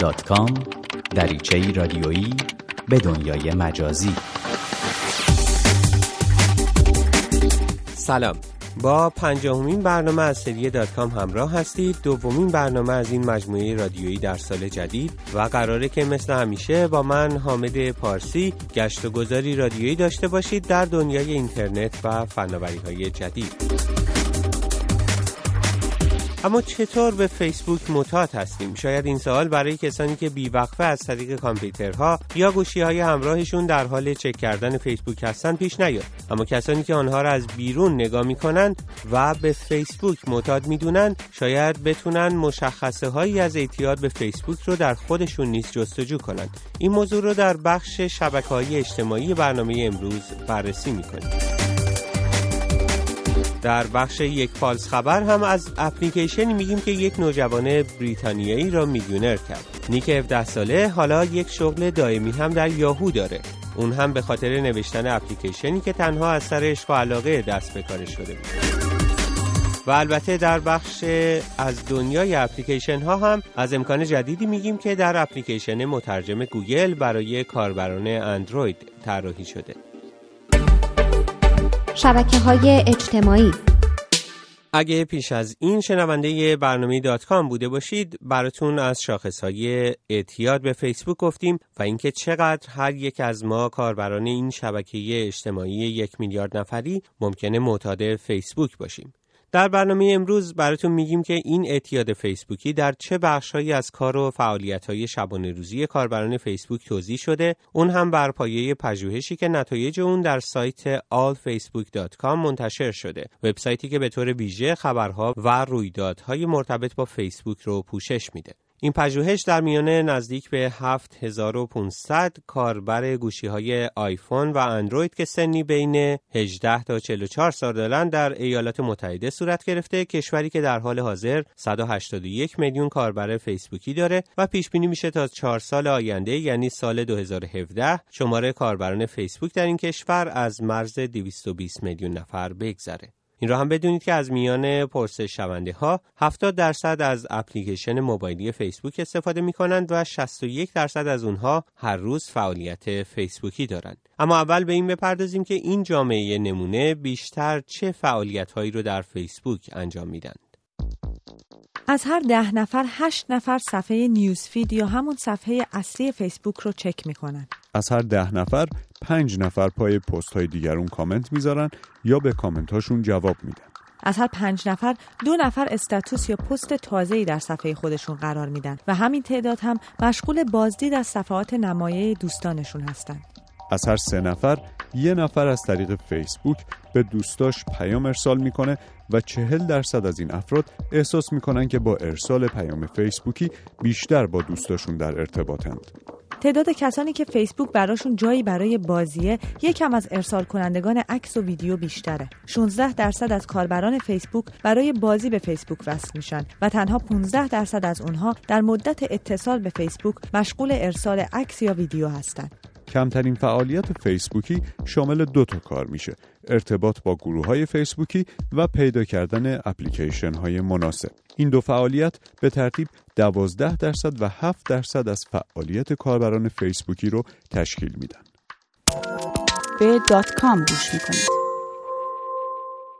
facebook.com دریچه رادیویی به دنیای مجازی. سلام. با پنجاهمین برنامه از سری دات کام همراه هستید. دومین برنامه از این مجموعه رادیویی در سال جدید و قراره که مثل همیشه با من حامد پارسی گشت و گذاری رادیویی داشته باشید در دنیای اینترنت و فناوری های جدید. اما چطور به فیسبوک معتاد هستیم؟ شاید این سوال برای کسانی که بیوقفه از طریق کامپیوترها یا گوشی های همراهشون در حال چک کردن فیسبوک هستن پیش نیاد. اما کسانی که آنها را از بیرون نگاه می‌کنند و به فیسبوک معتاد می‌دونن شاید بتونن مشخصه هایی از اعتیاد به فیسبوک رو در خودشون نیز جستجو کنند. این موضوع رو در بخش شبکه های اجتماعی برنامه امروز بررسی می‌کنیم. در بخش یک فالس خبر هم از اپلیکیشنی میگیم که یک نوجوان بریتانیایی را میلیونر کرد. نیک 17 ساله حالا یک شغل دائمی هم در یاهو داره. اون هم به خاطر نوشتن اپلیکیشنی که تنها از سر عشق و علاقه دست به کارش شده بود. و البته در بخش از دنیای اپلیکیشن ها هم از امکان جدیدی میگیم که در اپلیکیشن مترجم گوگل برای کاربران اندروید طراحی شده. شبکه های اجتماعی. اگه پیش از این شنونده برنامه دات کام بوده باشید براتون از شاخص های اعتیاد به فیسبوک گفتیم و اینکه چقدر هر یک از ما کاربران این شبکه اجتماعی یک میلیارد نفری ممکنه معتاد فیسبوک باشیم. در برنامه امروز براتون میگیم که این اعتیاد فیسبوکی در چه بخشهایی از کار و فعالیت‌های شبانه روزی کاربران فیسبوک توزیع شده؟ اون هم بر پایه پژوهشی که نتایج اون در سایت allfacebook.com منتشر شده. وبسایتی که به طور ویژه خبرها و رویدادهای مرتبط با فیسبوک رو پوشش میده. این پژوهش در میانه نزدیک به 7500 کاربر گوشی های آیفون و اندروید که سنی بین 18 تا 44 سال دارند در ایالات متحده صورت گرفته کشوری که در حال حاضر 181 میلیون کاربر فیسبوکی داره و پیش بینی میشه تا 4 سال آینده یعنی سال 2017 شماره کاربران فیسبوک در این کشور از مرز 220 میلیون نفر بگذره. این را هم بدونید که از میان پرسش شونده ها 70 درصد از اپلیکیشن موبایلی فیسبوک استفاده می کنند و 61 درصد از اونها هر روز فعالیت فیسبوکی دارند. اما اول به این بپردازیم که این جامعه نمونه بیشتر چه فعالیت هایی رو در فیسبوک انجام میدن. از هر ده نفر هشت نفر صفحه نیوزفید یا همون صفحه اصلی فیسبوک رو چک می‌کنن از هر ده نفر پنج نفر پای پست های دیگرون کامنت می‌ذارن یا به کامنت هاشون جواب میدن از هر پنج نفر دو نفر استاتوس یا پست تازه‌ای در صفحه خودشون قرار میدن و همین تعداد هم مشغول بازدید از صفحات نمایه دوستانشون هستند. از هر سه نفر یه نفر از طریق فیسبوک به دوستاش پیام ارسال می‌کنه و چهل درصد از این افراد احساس می‌کنن که با ارسال پیام فیسبوکی بیشتر با دوستاشون در ارتباطند. تعداد کسانی که فیسبوک براشون جایی برای بازیه یکم از ارسال کنندگان عکس و ویدیو بیشتره 16 درصد از کاربران فیسبوک برای بازی به فیسبوک وصل میشن و تنها 15 درصد از اونها در مدت اتصال به فیسبوک مشغول ارسال عکس یا ویدیو هستند کمترین فعالیت فیسبوکی شامل دو تا کار میشه ارتباط با گروه های فیسبوکی و پیدا کردن اپلیکیشن های مناسب این دو فعالیت به ترتیب 12 درصد و 7 درصد از فعالیت کاربران فیسبوکی رو تشکیل میدن به دات کام گوش می‌کنید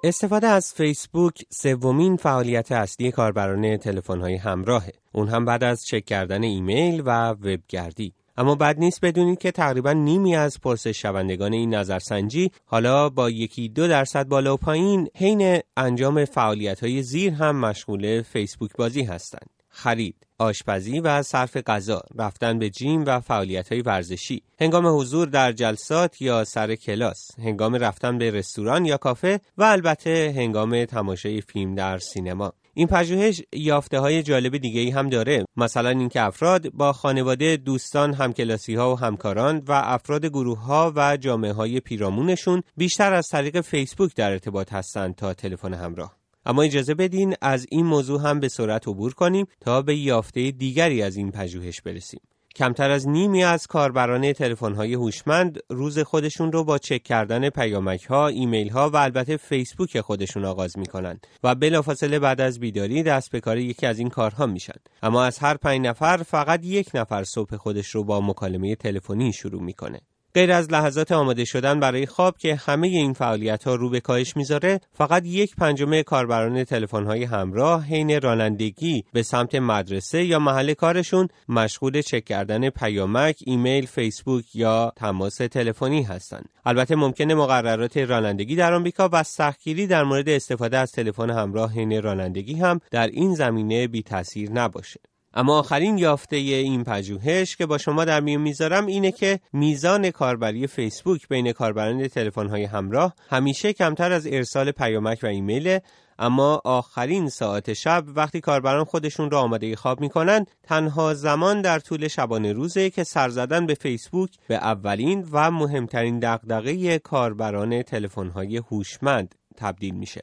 استفاده از فیسبوک سومین فعالیت اصلی کاربران تلفن‌های همراهه. اون هم بعد از چک کردن ایمیل و وبگردی. اما بد نیست بدونید که تقریبا نیمی از پرسش شوندگان این نظرسنجی حالا با یکی دو درصد بالا و پایین حین انجام فعالیت های زیر هم مشغول فیسبوک بازی هستند. خرید، آشپزی و صرف غذا، رفتن به gym و فعالیت های ورزشی، هنگام حضور در جلسات یا سر کلاس، هنگام رفتن به رستوران یا کافه و البته هنگام تماشای فیلم در سینما. این پژوهش یافته های جالب دیگه ای هم داره. مثلا اینکه افراد با خانواده دوستان همکلاسی ها و همکاران و افراد گروه ها و جامعه های پیرامونشون بیشتر از طریق فیسبوک در ارتباط هستند تا تلفن همراه. اما اجازه بدین از این موضوع هم به سرعت عبور کنیم تا به یافته دیگری از این پژوهش برسیم. کمتر از نیمی از کاربران تلفن‌های هوشمند روز خودشون رو با چک کردن پیامک‌ها، ایمیل‌ها و البته فیسبوک خودشون آغاز می‌کنند و بلافاصله بعد از بیداری دست به کار یکی از این کارها میشن. اما از هر پنج نفر فقط یک نفر صبح خودش رو با مکالمه تلفنی شروع می‌کنه. غیر از لحظات آماده شدن برای خواب که همه این فعالیت ها رو به کاهش می‌ذاره فقط یک پنجمه کاربران تلفن های همراه حین رانندگی به سمت مدرسه یا محل کارشون مشغول چک کردن پیامک، ایمیل، فیسبوک یا تماس تلفنی هستند. البته ممکنه مقررات رانندگی در آمریکا و سختگیری در مورد استفاده از تلفن همراه حین رانندگی هم در این زمینه بی تاثیر نباشه. اما آخرین یافته این پژوهش که با شما در میون می‌ذارم اینه که میزان کاربری فیسبوک بین کاربران تلفن‌های همراه همیشه کمتر از ارسال پیامک و ایمیل اما آخرین ساعت شب وقتی کاربران خودشون را آماده خواب می‌کنن تنها زمان در طول شبانه روزه که سر زدن به فیسبوک به اولین و مهمترین دغدغه کاربران تلفن‌های هوشمند تبدیل میشه.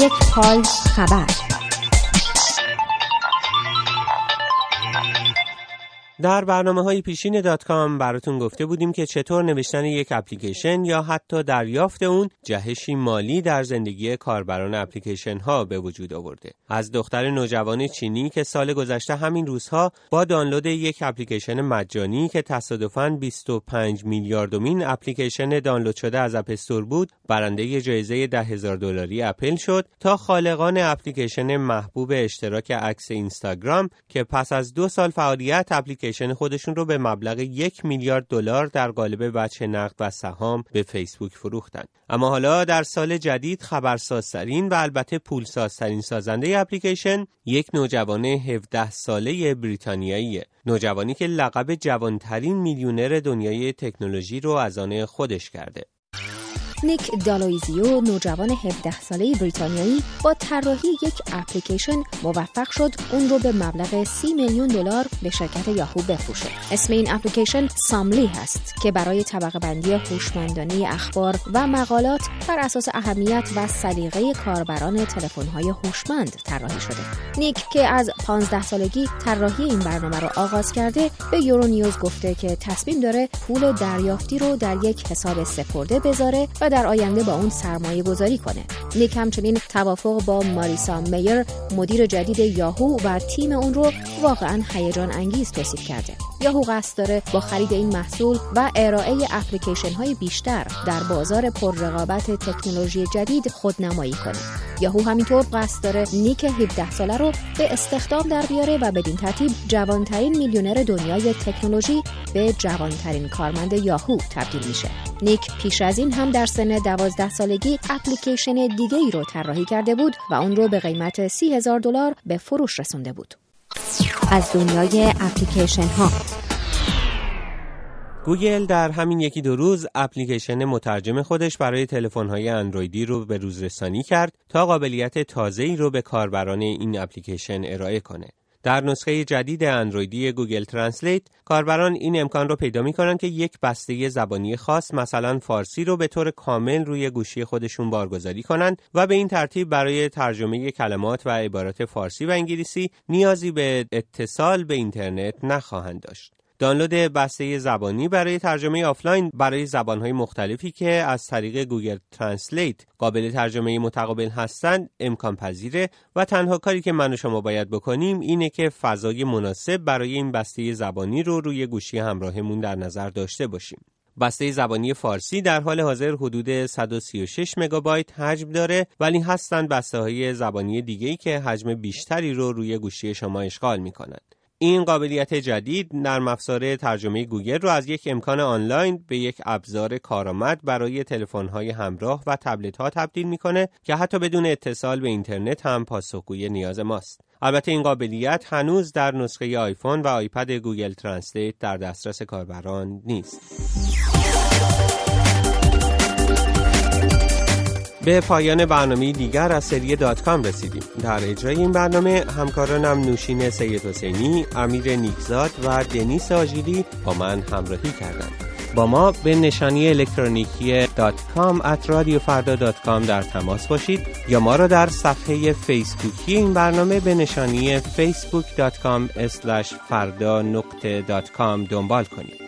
یک خبر در برنامه های پیشین دات کام براتون گفته بودیم که چطور نوشتن یک اپلیکیشن یا حتی دریافت اون جهشی مالی در زندگی کاربران اپلیکیشن ها به وجود آورده. از دختر نوجوان چینی که سال گذشته همین روزها با دانلود یک اپلیکیشن مجانی که تصادفاً 25 میلیاردمین اپلیکیشن دانلود شده از App Store بود، برنده جایزه ده هزار دلاری اپل شد تا خالقان اپلیکیشن محبوب اشتراک عکس اینستاگرام که پس از دو سال فعالیت اپلیکیشن اپلیکیشن خودشون رو به مبلغ یک میلیارد دلار در قالب وجه نقد و سهام به فیسبوک فروختند. اما حالا در سال جدید خبرسازترین و البته پولسازترین سازنده اپلیکیشن یک نوجوان 17 ساله بریتانیاییه. نوجوانی که لقب جوانترین میلیونر دنیای تکنولوژی رو از آن خودش کرده. نیک دالویزیو نوجوان 17 ساله بریتانیایی با طراحی یک اپلیکیشن موفق شد اون رو به مبلغ 30 میلیون دلار به شرکت یاهو بفروشه. اسم این اپلیکیشن ساملی هست که برای طبقه بندی هوشمندانه اخبار و مقالات بر اساس اهمیت و سلیقه کاربران تلفن‌های هوشمند طراحی شده. نیک که از 15 سالگی طراحی این برنامه رو آغاز کرده به یورو نیوز گفته که تصمیم داره پول دریافتی رو در یک حساب سپرده بذاره و در آینده با اون سرمایه گذاری کنه. نیک همچنین توافق با ماریسا میر مدیر جدید یاهو و تیم اون رو واقعا هیجان انگیز توصیف کرده. یاهو قصد داره با خرید این محصول و ارائه اپلیکیشن های بیشتر در بازار پررقابت تکنولوژی جدید خودنمایی کنه. یاهو همینطور قصد داره نیک 17 ساله رو به استخدام در بیاره و بدین ترتیب جوانترین میلیونر دنیای تکنولوژی به جوانترین کارمند یاهو تبدیل میشه. نیک پیش از این هم در سن 12 سالگی اپلیکیشن دیگه ای رو طراحی کرده بود و اون رو به قیمت 30 هزار دلار به فروش رسونده بود. از دنیای اپلیکیشن ها گوگل در همین یکی دو روز اپلیکیشن مترجم خودش برای تلفن‌های اندرویدی رو به روز رسانی کرد تا قابلیت تازه‌ای رو به کاربران این اپلیکیشن ارائه کنه. در نسخه جدید اندرویدی Google Translate کاربران این امکان رو پیدا می‌کنن که یک بسته زبانی خاص مثلا فارسی رو به طور کامل روی گوشی خودشون بارگذاری کنند و به این ترتیب برای ترجمه کلمات و عبارات فارسی و انگلیسی نیازی به اتصال به اینترنت نخواهند داشت. دانلود بسته زبانی برای ترجمه آفلاین برای زبانهای مختلفی که از طریق Google Translate قابل ترجمه متقابل هستند امکان پذیره و تنها کاری که من و شما باید بکنیم اینه که فضای مناسب برای این بسته زبانی رو روی گوشی همراهمون در نظر داشته باشیم. بسته زبانی فارسی در حال حاضر حدود 136 مگابایت حجم داره ولی هستند بسته های زبانی دیگه‌ای که حجم بیشتری رو روی گوشی شما اشغال می‌کنند. این قابلیت جدید نرم افزار ترجمه گوگل رو از یک امکان آنلاین به یک ابزار کارآمد برای تلفن‌های همراه و تبلت ها تبدیل می‌کنه که حتی بدون اتصال به اینترنت هم پاسخگوی نیاز ماست. البته این قابلیت هنوز در نسخه آیفون و آیپد Google Translate در دسترس کاربران نیست. به پایان برنامه دیگر از سری دات کام رسیدیم. در اجرای این برنامه همکارانم نوشین سید حسینی امیر نیکزاد و دنیس آجیلی با من همراهی کردند. با ما به نشانی الکترونیکی دات کام at رادیو فردا دات کام در تماس باشید یا ما را در صفحه فیسبوکی این برنامه به نشانی facebook.com فردا نقطه دات کام دنبال کنید.